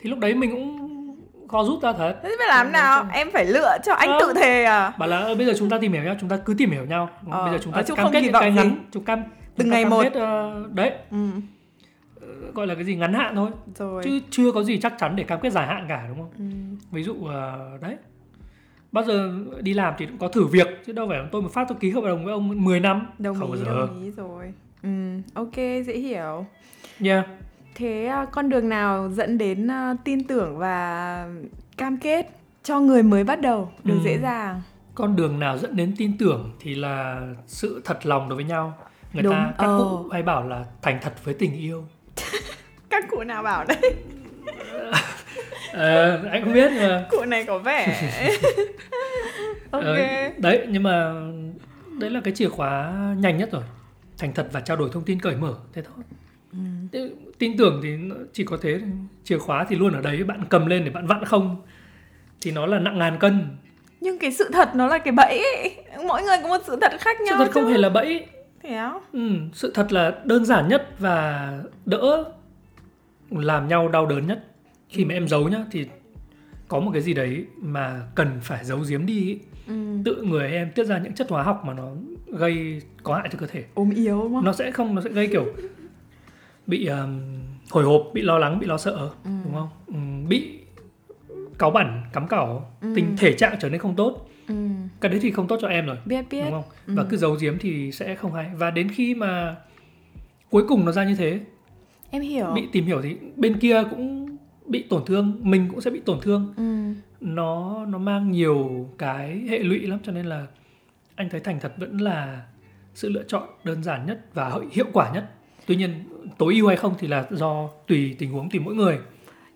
thì lúc đấy mình cũng khó rút ra thật thế phải làm nào em phải lựa cho anh Ờ. tự thề à bảo là "Ơ, bây giờ chúng ta tìm hiểu nhau chúng ta cứ tìm hiểu nhau không? Ờ, bây giờ chúng ta chung cam không kết những cái gì. ngắn chúng cam Từng ngày cam một. kết, ờ, đấy ừ. gọi là cái gì ngắn hạn thôi rồi chứ chưa có gì chắc chắn để cam kết dài hạn cả đúng không ừ. ví dụ ờ, đấy bao giờ đi làm thì cũng có thử việc chứ đâu phải tôi một phát tôi ký hợp đồng với ông 10 năm. Đồng không ý giờ. đồng ý rồi. Ừ. ok dễ hiểu. Yeah. thế à, con đường nào dẫn đến à, tin tưởng và cam kết cho người mới bắt đầu? Được Ừ. dễ dàng. Con đường nào dẫn đến tin tưởng thì là sự thật lòng đối với nhau. Người Đúng, ta các ờ. cụ hay bảo là thành thật với tình yêu. <laughs> Các cụ nào bảo đấy <laughs> Ờ, anh không biết nhưng mà. Cụ này có vẻ. <laughs> Ok. Ờ, đấy nhưng mà đấy là cái chìa khóa nhanh nhất rồi. Thành thật và trao đổi thông tin cởi mở thế thôi. Ừ. Tin tưởng thì chỉ có thế chìa khóa thì luôn ở đấy bạn cầm lên để bạn vặn không? Thì nó là nặng ngàn cân. Nhưng cái sự thật nó là cái bẫy ấy. mỗi người có một sự thật khác sự nhau thật không chứ. hề là bẫy. Thế á? Ừ, sự thật là đơn giản nhất và đỡ làm nhau đau đớn nhất khi mà em giấu nhá thì có một cái gì đấy mà cần phải giấu giếm đi ý. ừ. tự người em tiết ra những chất hóa học mà nó gây có hại cho cơ thể ốm yếu đúng không nó sẽ không nó sẽ gây kiểu bị um, hồi hộp bị lo lắng bị lo sợ ừ. đúng không Ừm, bị cáu bẩn cắm cẩu Ừ. tình thể trạng trở nên không tốt ừ. cái đấy thì không tốt cho em rồi biết biết đúng không Ừ. và cứ giấu giếm thì sẽ không hay và đến khi mà cuối cùng nó ra như thế em hiểu bị tìm hiểu thì bên kia cũng bị tổn thương mình cũng sẽ bị tổn thương. Ừ. nó nó mang nhiều cái hệ lụy lắm cho nên là anh thấy thành thật vẫn là sự lựa chọn đơn giản nhất và hiệu quả nhất. Tuy nhiên tối ưu hay không thì là do tùy tình huống tùy mỗi người.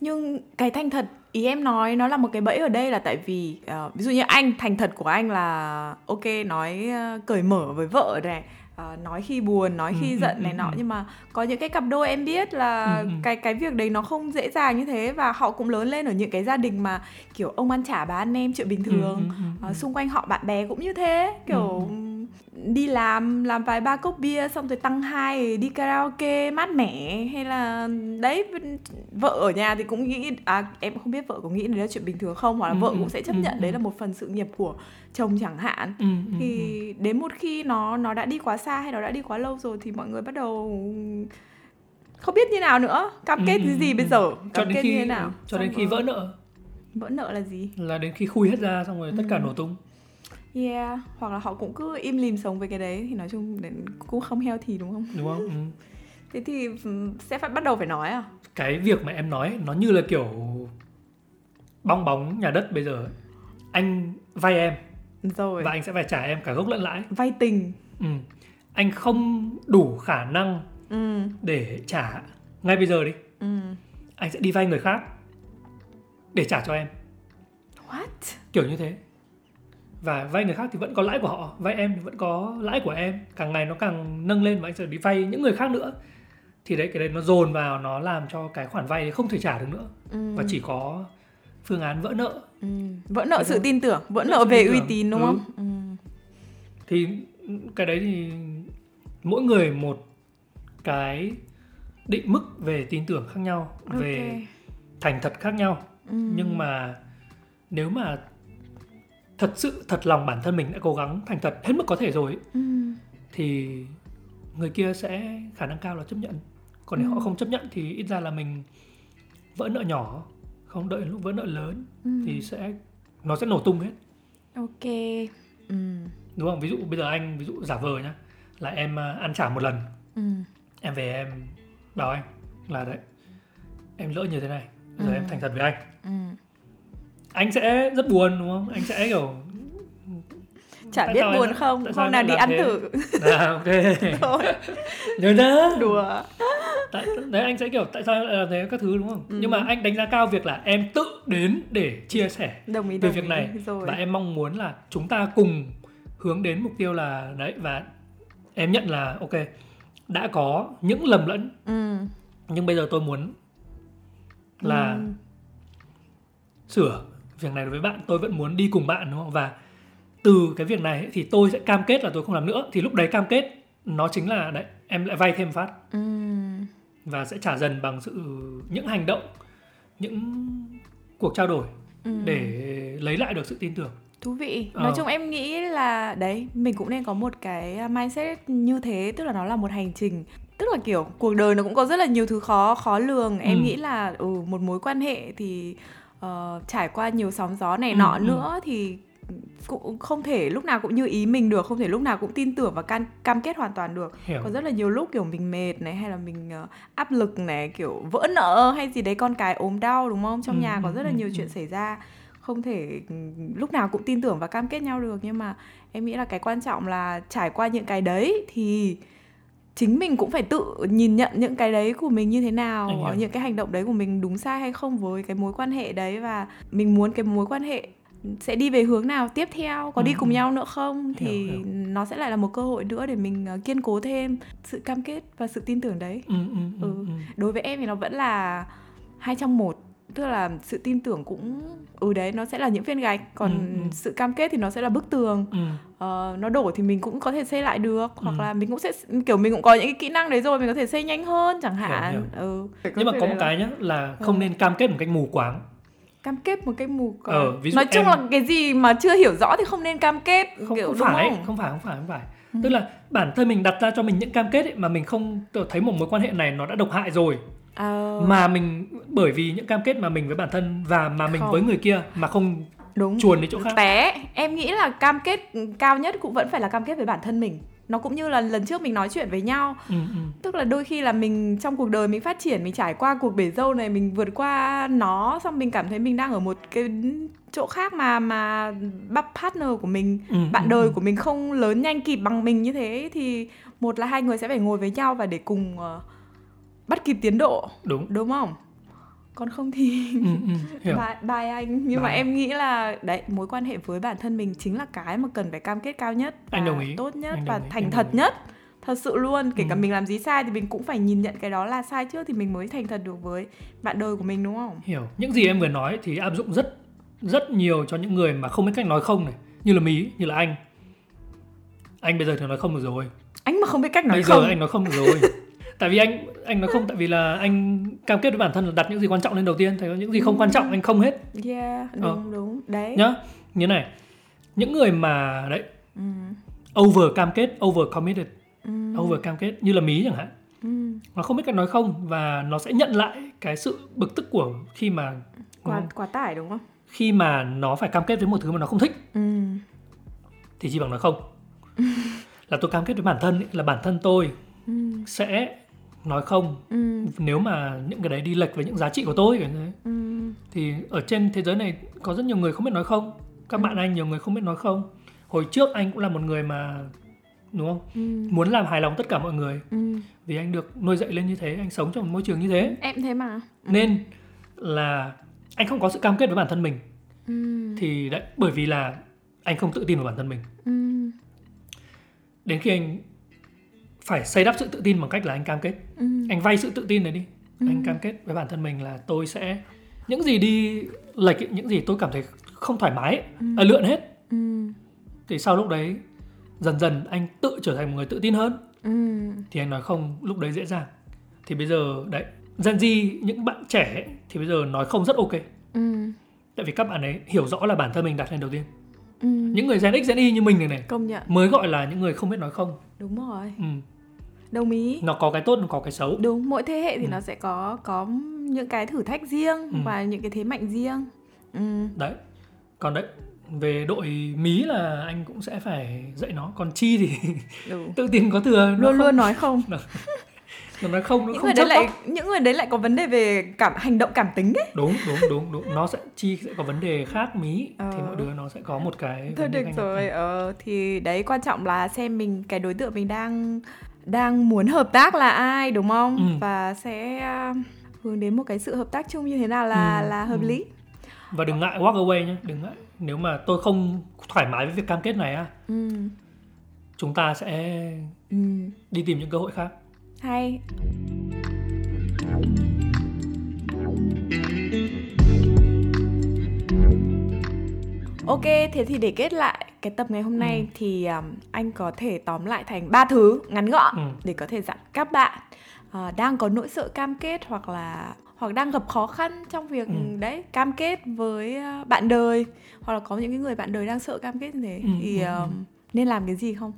Nhưng cái thành thật ý em nói nó là một cái bẫy ở đây là tại vì ờ, ví dụ như anh thành thật của anh là ok nói ờ, cởi mở với vợ này ờ, nói khi buồn nói khi Ừ, ừ, giận này ừ, nọ ừ. nhưng mà có những cái cặp đôi em biết là cái cái việc đấy nó không dễ dàng như thế và họ cũng lớn lên ở những cái gia đình mà kiểu ông ăn chả bà ăn nem chuyện bình thường ừ. xung quanh họ bạn bè cũng như thế kiểu đi làm làm vài ba cốc bia xong rồi tăng hai đi karaoke mát mẻ hay là đấy vợ ở nhà thì cũng nghĩ à em không biết vợ có nghĩ đấy là chuyện bình thường không hoặc là Ừ, vợ ừ, cũng sẽ chấp ừ, nhận ừ. đấy là một phần sự nghiệp của chồng chẳng hạn. Ừ, ừ, ừ. thì đến một khi nó nó đã đi quá xa hay nó đã đi quá lâu rồi thì mọi người bắt đầu không biết như nào nữa. Cam kết ừ, gì ừ, bây giờ? Cho cam đến kết khi như thế nào? cho đến Xong khi vỡ nợ. Vỡ nợ là gì? Là đến khi khui hết ra xong rồi tất cả nổ tung yeah. Hoặc là họ cũng cứ im lìm sống với cái đấy thì nói chung cũng không healthy đúng không? Đúng không? Ừ. thế thì ừm, sẽ phải bắt đầu phải nói à? Cái việc mà em nói nó như là kiểu bong bóng nhà đất bây giờ. Anh vay em rồi. và anh sẽ phải trả em cả gốc lẫn lãi. Vay tình. Ừ. anh không đủ khả năng ừ. để trả ngay bây giờ đi. Ừ. Anh sẽ đi vay người khác để trả cho em. What? Kiểu như thế và vay người khác thì vẫn có lãi của họ vay em thì vẫn có lãi của em càng ngày nó càng nâng lên và anh sẽ đi vay những người khác nữa thì đấy cái đấy nó dồn vào nó làm cho cái khoản vay không thể trả được nữa ừ. và chỉ có phương án vỡ nợ ừ. vỡ nợ sự tin tưởng vỡ nợ về uy tín đúng Ừ. không ừ. thì cái đấy thì mỗi người một cái định mức về tin tưởng khác nhau về ok thành thật khác nhau ừ. nhưng mà nếu mà thật sự thật lòng bản thân mình đã cố gắng thành thật hết mức có thể rồi ừ. thì người kia sẽ khả năng cao là chấp nhận còn nếu Ừ. họ không chấp nhận thì ít ra là mình vỡ nợ nhỏ không đợi lúc vỡ nợ lớn Ừ. thì sẽ nó sẽ nổ tung hết ok ừ. đúng không ví dụ bây giờ anh ví dụ giả vờ nhá là em à, ăn trả một lần Ừ. em về em bảo anh là đấy em lỡ như thế này giờ Ừ. em thành thật với anh Ừ. anh sẽ rất buồn đúng không? Anh sẽ kiểu chả Tại biết em buồn không? hôm nào đi ăn thế? thử. À, ok. <laughs> Thôi. Nhớ nhớ đùa. Tại đấy anh sẽ kiểu tại sao em lại làm thế? Các thứ đúng không? Ừ. nhưng mà anh đánh giá cao việc là em tự đến để chia sẻ đồng ý về đồng việc ý. này. Rồi. Và em mong muốn là chúng ta cùng hướng đến mục tiêu là đấy và em nhận là ok đã có những lầm lẫn. Ừ. nhưng bây giờ tôi muốn là Ừ. sửa việc này đối với bạn tôi vẫn muốn đi cùng bạn đúng không và từ cái việc này ấy, thì tôi sẽ cam kết là tôi không làm nữa thì lúc đấy cam kết nó chính là đấy em lại vay thêm phát Ừ. và sẽ trả dần bằng sự những hành động những cuộc trao đổi Ừ. để lấy lại được sự tin tưởng thú vị Ờ. nói chung em nghĩ là đấy mình cũng nên có một cái mindset như thế tức là nó là một hành trình tức là kiểu cuộc đời nó cũng có rất là nhiều thứ khó khó lường em Ừ. nghĩ là ừ, một mối quan hệ thì ờ, trải qua nhiều sóng gió này Ừ, nọ ừ. nữa thì cũng không thể lúc nào cũng như ý mình được không thể lúc nào cũng tin tưởng và can cam kết hoàn toàn được hiểu có rất là nhiều lúc kiểu mình mệt này hay là mình ờ, áp lực này kiểu vỡ nợ hay gì đấy con cái ốm đau đúng không trong Ừ, nhà có ừ, rất là ừ, nhiều ừ. chuyện xảy ra không thể ừ, lúc nào cũng tin tưởng và cam kết nhau được nhưng mà em nghĩ là cái quan trọng là trải qua những cái đấy thì chính mình cũng phải tự nhìn nhận những cái đấy của mình như thế nào những cái hành động đấy của mình đúng sai hay không với cái mối quan hệ đấy và mình muốn cái mối quan hệ sẽ đi về hướng nào tiếp theo có Ừ, đi cùng nhau nữa không thì Hiểu, hiểu. nó sẽ lại là một cơ hội nữa để mình ờ, kiên cố thêm sự cam kết và sự tin tưởng đấy ừ, ừ, ừ, Ừ. ừ. đối với em thì nó vẫn là hai trong một tức là sự tin tưởng cũng ừ đấy nó sẽ là những viên gạch còn Ừ, ừ. sự cam kết thì nó sẽ là bức tường Ừ. Ờ, nó đổ thì mình cũng có thể xây lại được hoặc Ừ. là mình cũng sẽ kiểu mình cũng có những cái kỹ năng đấy rồi mình có thể xây nhanh hơn chẳng hạn hiểu. ừ nhưng mà có một cái nhá là không Ừ. nên cam kết một cách mù quáng cam kết một cái mù có Ờ, ví dụ nói chung em- là cái gì mà chưa hiểu rõ thì không nên cam kết không, kiểu không đúng phải không? không phải không phải không phải tức là bản thân mình đặt ra cho mình những cam kết ấy, mà mình không thấy một mối quan hệ này nó đã độc hại rồi Ờ, mà mình bởi vì những cam kết mà mình với bản thân và mà mình Không. với người kia mà không đúng chuồn đi chỗ khác té em nghĩ là cam kết cao nhất cũng vẫn phải là cam kết với bản thân mình nó cũng như là lần trước mình nói chuyện với nhau ừ, ừ. tức là đôi khi là mình trong cuộc đời mình phát triển mình trải qua cuộc bể dâu này mình vượt qua nó xong mình cảm thấy mình đang ở một cái chỗ khác mà mà bắt partner của mình Ừ, bạn ừ, đời ừ. của mình không lớn nhanh kịp bằng mình như thế thì một là hai người sẽ phải ngồi với nhau và để cùng ờ, bắt kịp tiến độ đúng. đúng không? Còn không thì ừ, ừ, bye, <laughs> bye anh. Nhưng mà Bye. em nghĩ là đấy mối quan hệ với bản thân mình chính là cái mà cần phải cam kết cao nhất Anh đồng ý. tốt nhất Anh và ý, thành anh thật ý. nhất. Thật sự luôn. Kể cả Ừ. mình làm gì sai thì mình cũng phải nhìn nhận cái đó là sai trước thì mình mới thành thật được với bạn đời của mình đúng không? Hiểu. Những gì em vừa nói thì áp dụng rất rất nhiều cho những người mà không biết cách nói không này. Như là mí như là anh. Anh bây giờ thì nói không được rồi. Anh mà không biết cách nói bây không. giờ anh nói không được rồi. <laughs> Tại vì anh anh nói không tại vì là anh cam kết với bản thân là đặt những gì quan trọng lên đầu tiên thì những gì không quan trọng anh không hết yeah đúng đúng đấy Ờ. nhá như này những người mà đấy ừ. over cam kết over committed Ừ. over cam kết như là mí chẳng hạn Ừ. nó không biết cách nói không và nó sẽ nhận lại cái sự bực tức của khi mà quá quá tải đúng không khi mà nó phải cam kết với một thứ mà nó không thích ừ. thì chỉ bằng nói không <laughs> là tôi cam kết với bản thân ấy, là bản thân tôi Ừ. sẽ nói không Ừ. nếu mà những cái đấy đi lệch với những giá trị của tôi thế. Ừ. thì ở trên thế giới này có rất nhiều người không biết nói không các bạn anh nhiều người không biết nói không hồi trước anh cũng là một người mà đúng không Ừ. muốn làm hài lòng tất cả mọi người Ừ. vì anh được nuôi dạy lên như thế anh sống trong một môi trường như thế em thế mà nên là anh không có sự cam kết với bản thân mình ừ. thì đấy bởi vì là anh không tự tin vào bản thân mình Ừ. đến khi anh phải xây đắp sự tự tin bằng cách là anh cam kết Ừ. anh vay sự tự tin này đi Ừ. anh cam kết với bản thân mình là tôi sẽ những gì đi lệch ấy, những gì tôi cảm thấy không thoải mái ấy, Ừ. lượn hết Ừ. thì sau lúc đấy dần dần anh tự trở thành một người tự tin hơn Ừ. thì anh nói không lúc đấy dễ dàng thì bây giờ đấy Gen Z những bạn trẻ ấy, thì bây giờ nói không rất ok Ừ. tại vì các bạn ấy hiểu rõ là bản thân mình đặt lên đầu tiên Ừ. những người Gen X Gen Y như mình này này công nhận. mới gọi là những người không biết nói không. Đúng rồi. Ừ. đồng ý. Nó có cái tốt nó có cái xấu. Đúng mỗi thế hệ thì Ừ. nó sẽ có có những cái thử thách riêng Ừ. và những cái thế mạnh riêng. Ừ. đấy. Còn đấy về đội mí là anh cũng sẽ phải dạy nó. Còn chi thì <laughs> tự tin có thừa luôn không, luôn nói không <laughs> nó không nó những không người đấy lại bóc. những người đấy lại có vấn đề về cảm hành động cảm tính ấy đúng đúng đúng đúng nó sẽ chi sẽ có vấn đề khác mí thì Ờ. mỗi đứa nó sẽ có một cái thôi được rồi ờ thì đấy quan trọng là xem mình cái đối tượng mình đang đang muốn hợp tác là ai đúng không Ừ. và sẽ uh, hướng đến một cái sự hợp tác chung như thế nào là Ừ, là hợp ừ. lý và đừng ngại walk away nhé đừng ngại nếu mà tôi không thoải mái với việc cam kết này á ừ. chúng ta sẽ Ừ. đi tìm những cơ hội khác hay Ok, thế thì để kết lại cái tập ngày hôm nay Ừ. thì um, anh có thể tóm lại thành ba thứ ngắn gọn Ừ. để có thể dặn các bạn ờ, đang có nỗi sợ cam kết hoặc là hoặc đang gặp khó khăn trong việc Ừ. đấy cam kết với ờ, bạn đời hoặc là có những cái người bạn đời đang sợ cam kết như thế Ừ, thì um, nên làm cái gì không?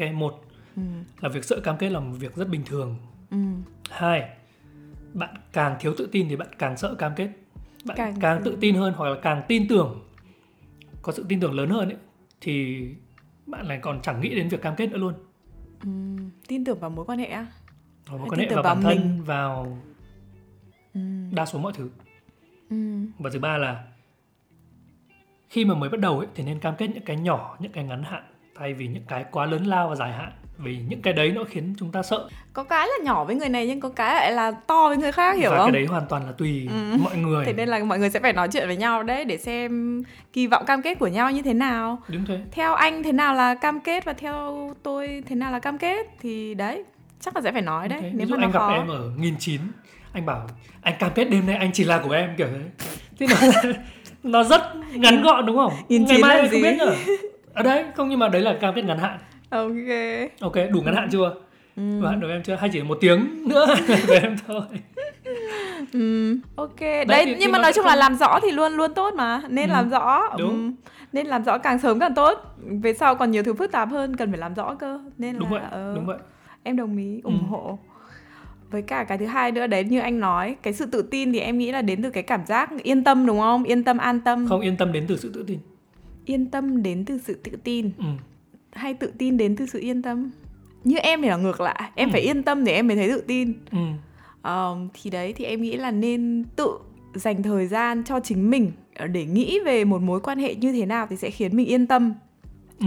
ok một Ừ. là việc sợ cam kết là một việc rất bình thường Ừ. hai bạn càng thiếu tự tin thì bạn càng sợ cam kết bạn Càng- càng, tự tin hơn hoặc là càng tin tưởng có sự tin tưởng lớn hơn ấy, thì bạn lại còn chẳng nghĩ đến việc cam kết nữa luôn Ừ. Tin tưởng vào mối quan hệ á? Mối quan tin hệ tưởng vào bản vào thân mình. vào Ừ. đa số mọi thứ Ừ. và thứ ba là khi mà mới bắt đầu ấy, thì nên cam kết những cái nhỏ những cái ngắn hạn thay vì những cái quá lớn lao và dài hạn vì những cái đấy nó khiến chúng ta sợ Có cái là nhỏ với người này nhưng có cái lại là to với người khác hiểu và không? cái đấy hoàn toàn là tùy Ừ. mọi người Thế nên là mọi người sẽ phải nói chuyện với nhau đấy để xem kỳ vọng cam kết của nhau như thế nào. đúng thế Theo anh thế nào là cam kết và theo tôi thế nào là cam kết thì đấy chắc là sẽ phải nói đấy Thế, nếu ví dụ mà anh gặp khó. em ở nghìn chín anh bảo anh cam kết đêm nay anh chỉ là của em kiểu thế thì nó <laughs> nó rất ngắn gọn đúng không Nghìn ngày mai là anh không gì? biết nữa ở đấy không nhưng mà đấy là cam kết ngắn hạn Ok. ok đủ ngắn hạn chưa? Ừ. hạn đối với em chưa? Hay chỉ là một tiếng nữa? <laughs> Với em thôi. Ừ, ok đấy, Đấy, thì- nhưng thì mà nó nói chung là không- làm rõ thì luôn luôn tốt mà. Nên Ừ, làm rõ đúng. Ừm, nên làm rõ càng sớm càng tốt. Về sau còn nhiều thứ phức tạp hơn cần phải làm rõ cơ. Nên đúng là vậy ờ, đúng vậy. em đồng ý ủng Ừ. hộ. Với cả cái thứ hai nữa đấy như anh nói cái sự tự tin thì em nghĩ là đến từ cái cảm giác yên tâm đúng không? Yên tâm an tâm. Không yên tâm đến từ sự tự tin. Yên tâm đến từ sự tự tin. Ừ. hay tự tin đến từ sự yên tâm như em thì là ngược lại em Ừ. phải yên tâm để em mới thấy tự tin Ừ. Ờm, thì đấy thì em nghĩ là nên tự dành thời gian cho chính mình ờ, để nghĩ về một mối quan hệ như thế nào thì sẽ khiến mình yên tâm Ừ.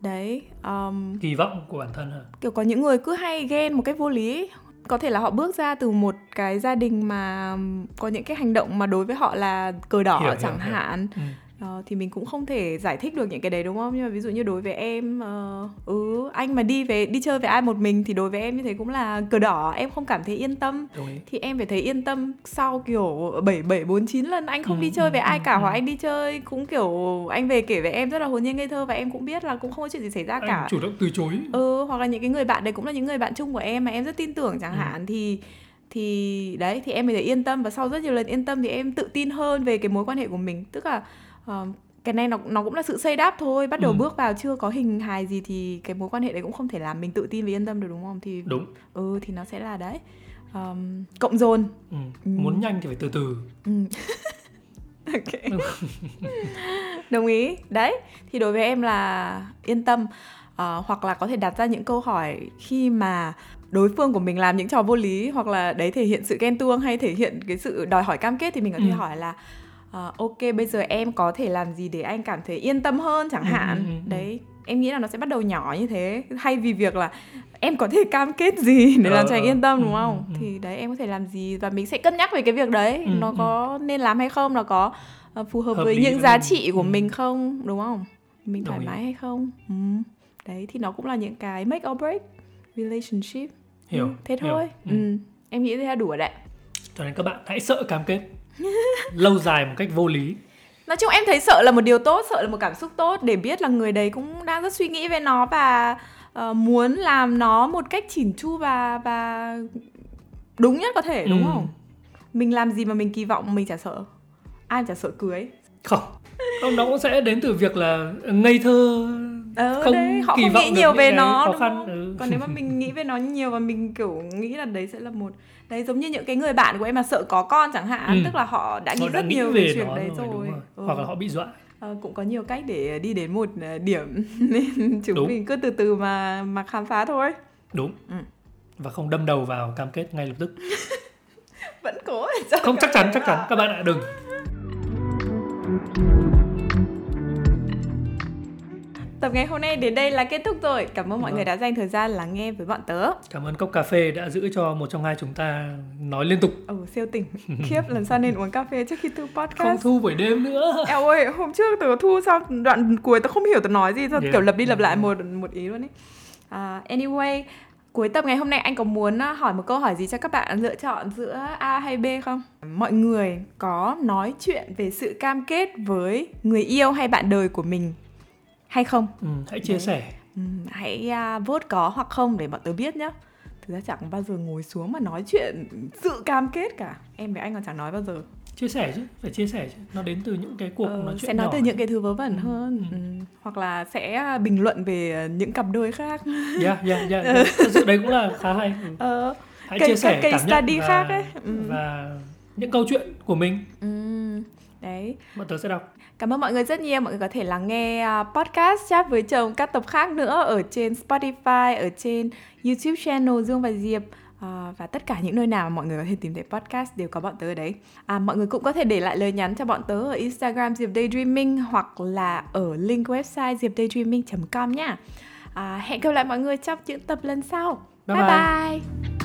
đấy ờm, kỳ vọng của bản thân hả kiểu có những người cứ hay ghen một cách vô lý ấy. có thể là họ bước ra từ một cái gia đình mà có những cái hành động mà đối với họ là cờ đỏ Hiểu, hiểu, chẳng hiểu. hạn ừ. Ờ, thì mình cũng không thể giải thích được những cái đấy đúng không? Nhưng mà ví dụ như đối với em ờ, ừ anh mà đi về đi chơi với ai một mình thì đối với em như thế cũng là cờ đỏ em không cảm thấy yên tâm. Đồng ý. Thì em phải thấy yên tâm sau kiểu bảy bảy bốn chín lần anh không Ừ, đi chơi ừ, với ai ừ, cả ừ. hoặc anh đi chơi cũng kiểu anh về kể với em rất là hồn nhiên ngây thơ và em cũng biết là cũng không có chuyện gì xảy ra cả. anh chủ động từ chối. Ừ hoặc là những cái người bạn đấy cũng là những người bạn chung của em mà em rất tin tưởng chẳng Ừ. hạn thì thì đấy thì em mới thấy yên tâm và sau rất nhiều lần yên tâm thì em tự tin hơn về cái mối quan hệ của mình. Tức là ờ, cái này nó nó cũng là sự xây đắp thôi bắt đầu Ừ. bước vào chưa có hình hài gì thì cái mối quan hệ đấy cũng không thể làm mình tự tin và yên tâm được đúng không thì đúng ừ thì nó sẽ là đấy Ờm, cộng dồn ừ. Ừ. muốn nhanh thì phải từ từ Ừ. <laughs> ok <laughs> đồng ý đấy thì đối với em là yên tâm Ờ, hoặc là có thể đặt ra những câu hỏi khi mà đối phương của mình làm những trò vô lý hoặc là đấy thể hiện sự ghen tuông hay thể hiện cái sự đòi hỏi cam kết thì mình có thể Ừ. hỏi là ờ, ok bây giờ em có thể làm gì để anh cảm thấy yên tâm hơn chẳng Ừ, hạn? ừ, ừ, đấy em nghĩ là nó sẽ bắt đầu nhỏ như thế. Hay vì việc là em có thể cam kết gì để làm cho anh ờ, yên tâm đúng không? thì đấy em có thể làm gì và mình sẽ cân nhắc về cái việc đấy. Nó có nên làm hay không? Nó có ờ, phù hợp, Hợp với những giá trị của mình không? Đúng không? Mình thoải mái hay không? Ừ. đấy thì nó cũng là những cái make or break relationship. Hiểu ừ, thế hiểu. thôi. Ừ. ừ. em nghĩ thế là đủ rồi đấy. Cho nên các bạn hãy sợ cam kết lâu dài một cách vô lý nói chung em thấy sợ là một điều tốt sợ là một cảm xúc tốt để biết là người đấy cũng đang rất suy nghĩ về nó và ờ, muốn làm nó một cách chỉn chu và và đúng nhất có thể đúng Ừ. không mình làm gì mà mình kỳ vọng mình chả sợ ai chả sợ cưới không không nó cũng sẽ đến từ việc là ngây thơ ờ, Không đấy, họ kỳ không vọng nghĩ nhiều về nó khó khăn, không? ừ. còn nếu mà mình <laughs> nghĩ về nó nhiều và mình kiểu nghĩ là đấy sẽ là một đấy giống như những cái người bạn của em mà sợ có con chẳng hạn Ừ. tức là họ đã nghĩ họ đã rất nghĩ nhiều về về chuyện đấy rồi, rồi. Ừ. hoặc là họ bị dọa Ờ, cũng có nhiều cách để đi đến một ờ, điểm <laughs> nên chúng Đúng. mình cứ từ từ mà mà khám phá thôi đúng Ừ. và không đâm đầu vào cam kết ngay lập tức <laughs> vẫn cố không chắc chắn chắc chắn các bạn ạ đừng tập ngày hôm nay đến đây là kết thúc rồi cảm ơn mọi Vâng. người đã dành thời gian lắng nghe với bọn tớ cảm ơn cốc cà phê đã giữ cho một trong hai chúng ta nói liên tục ừ siêu tỉnh <laughs> khiếp lần sau nên uống cà phê trước khi thu không podcast thu buổi đêm nữa Eo ơi, hôm trước tớ thu xong đoạn cuối tớ không hiểu tớ nói gì, tớ Yeah. kiểu lập đi lập lại một một ý luôn ấy. À, anyway, cuối tập ngày hôm nay anh có muốn à, hỏi một câu hỏi gì cho các bạn lựa chọn giữa A hay B không? Mọi người có nói chuyện về sự cam kết với người yêu hay bạn đời của mình hay không? ừ, hãy chia Đấy. sẻ Ừ, hãy à, vote có hoặc không để bọn tớ biết nhá. Thực ra chẳng bao giờ ngồi xuống mà nói chuyện sự cam kết cả. Em với anh còn chẳng nói bao giờ. chia sẻ chứ phải chia sẻ chứ nó đến từ những cái cuộc Ờ, nói chuyện sẽ nói nhỏ. từ những cái thứ vớ vẩn Ừ, hơn ừ. ừ. hoặc là sẽ bình luận về những cặp đôi khác yeah, yeah, yeah, yeah. <laughs> Thật sự đấy cũng là khá hay ừ. ờ, hãy Cây- chia sẻ cây cảm nhận study và, khác ấy. Ừ. và những câu chuyện của mình ừ. đấy bọn tớ sẽ đọc cảm ơn mọi người rất nhiều. Mọi người có thể lắng nghe à, podcast chat với chồng các tập khác nữa ở trên Spotify ở trên YouTube channel Dương và Diệp. À, và tất cả những nơi nào mà mọi người có thể tìm thấy podcast đều có bọn tớ ở đấy. À, mọi người cũng có thể để lại lời nhắn cho bọn tớ ở Instagram Diệp Daydreaming hoặc là ở link website diệp com nhá. À, hẹn gặp lại mọi người trong những tập lần sau. Bye bye, bye. bye.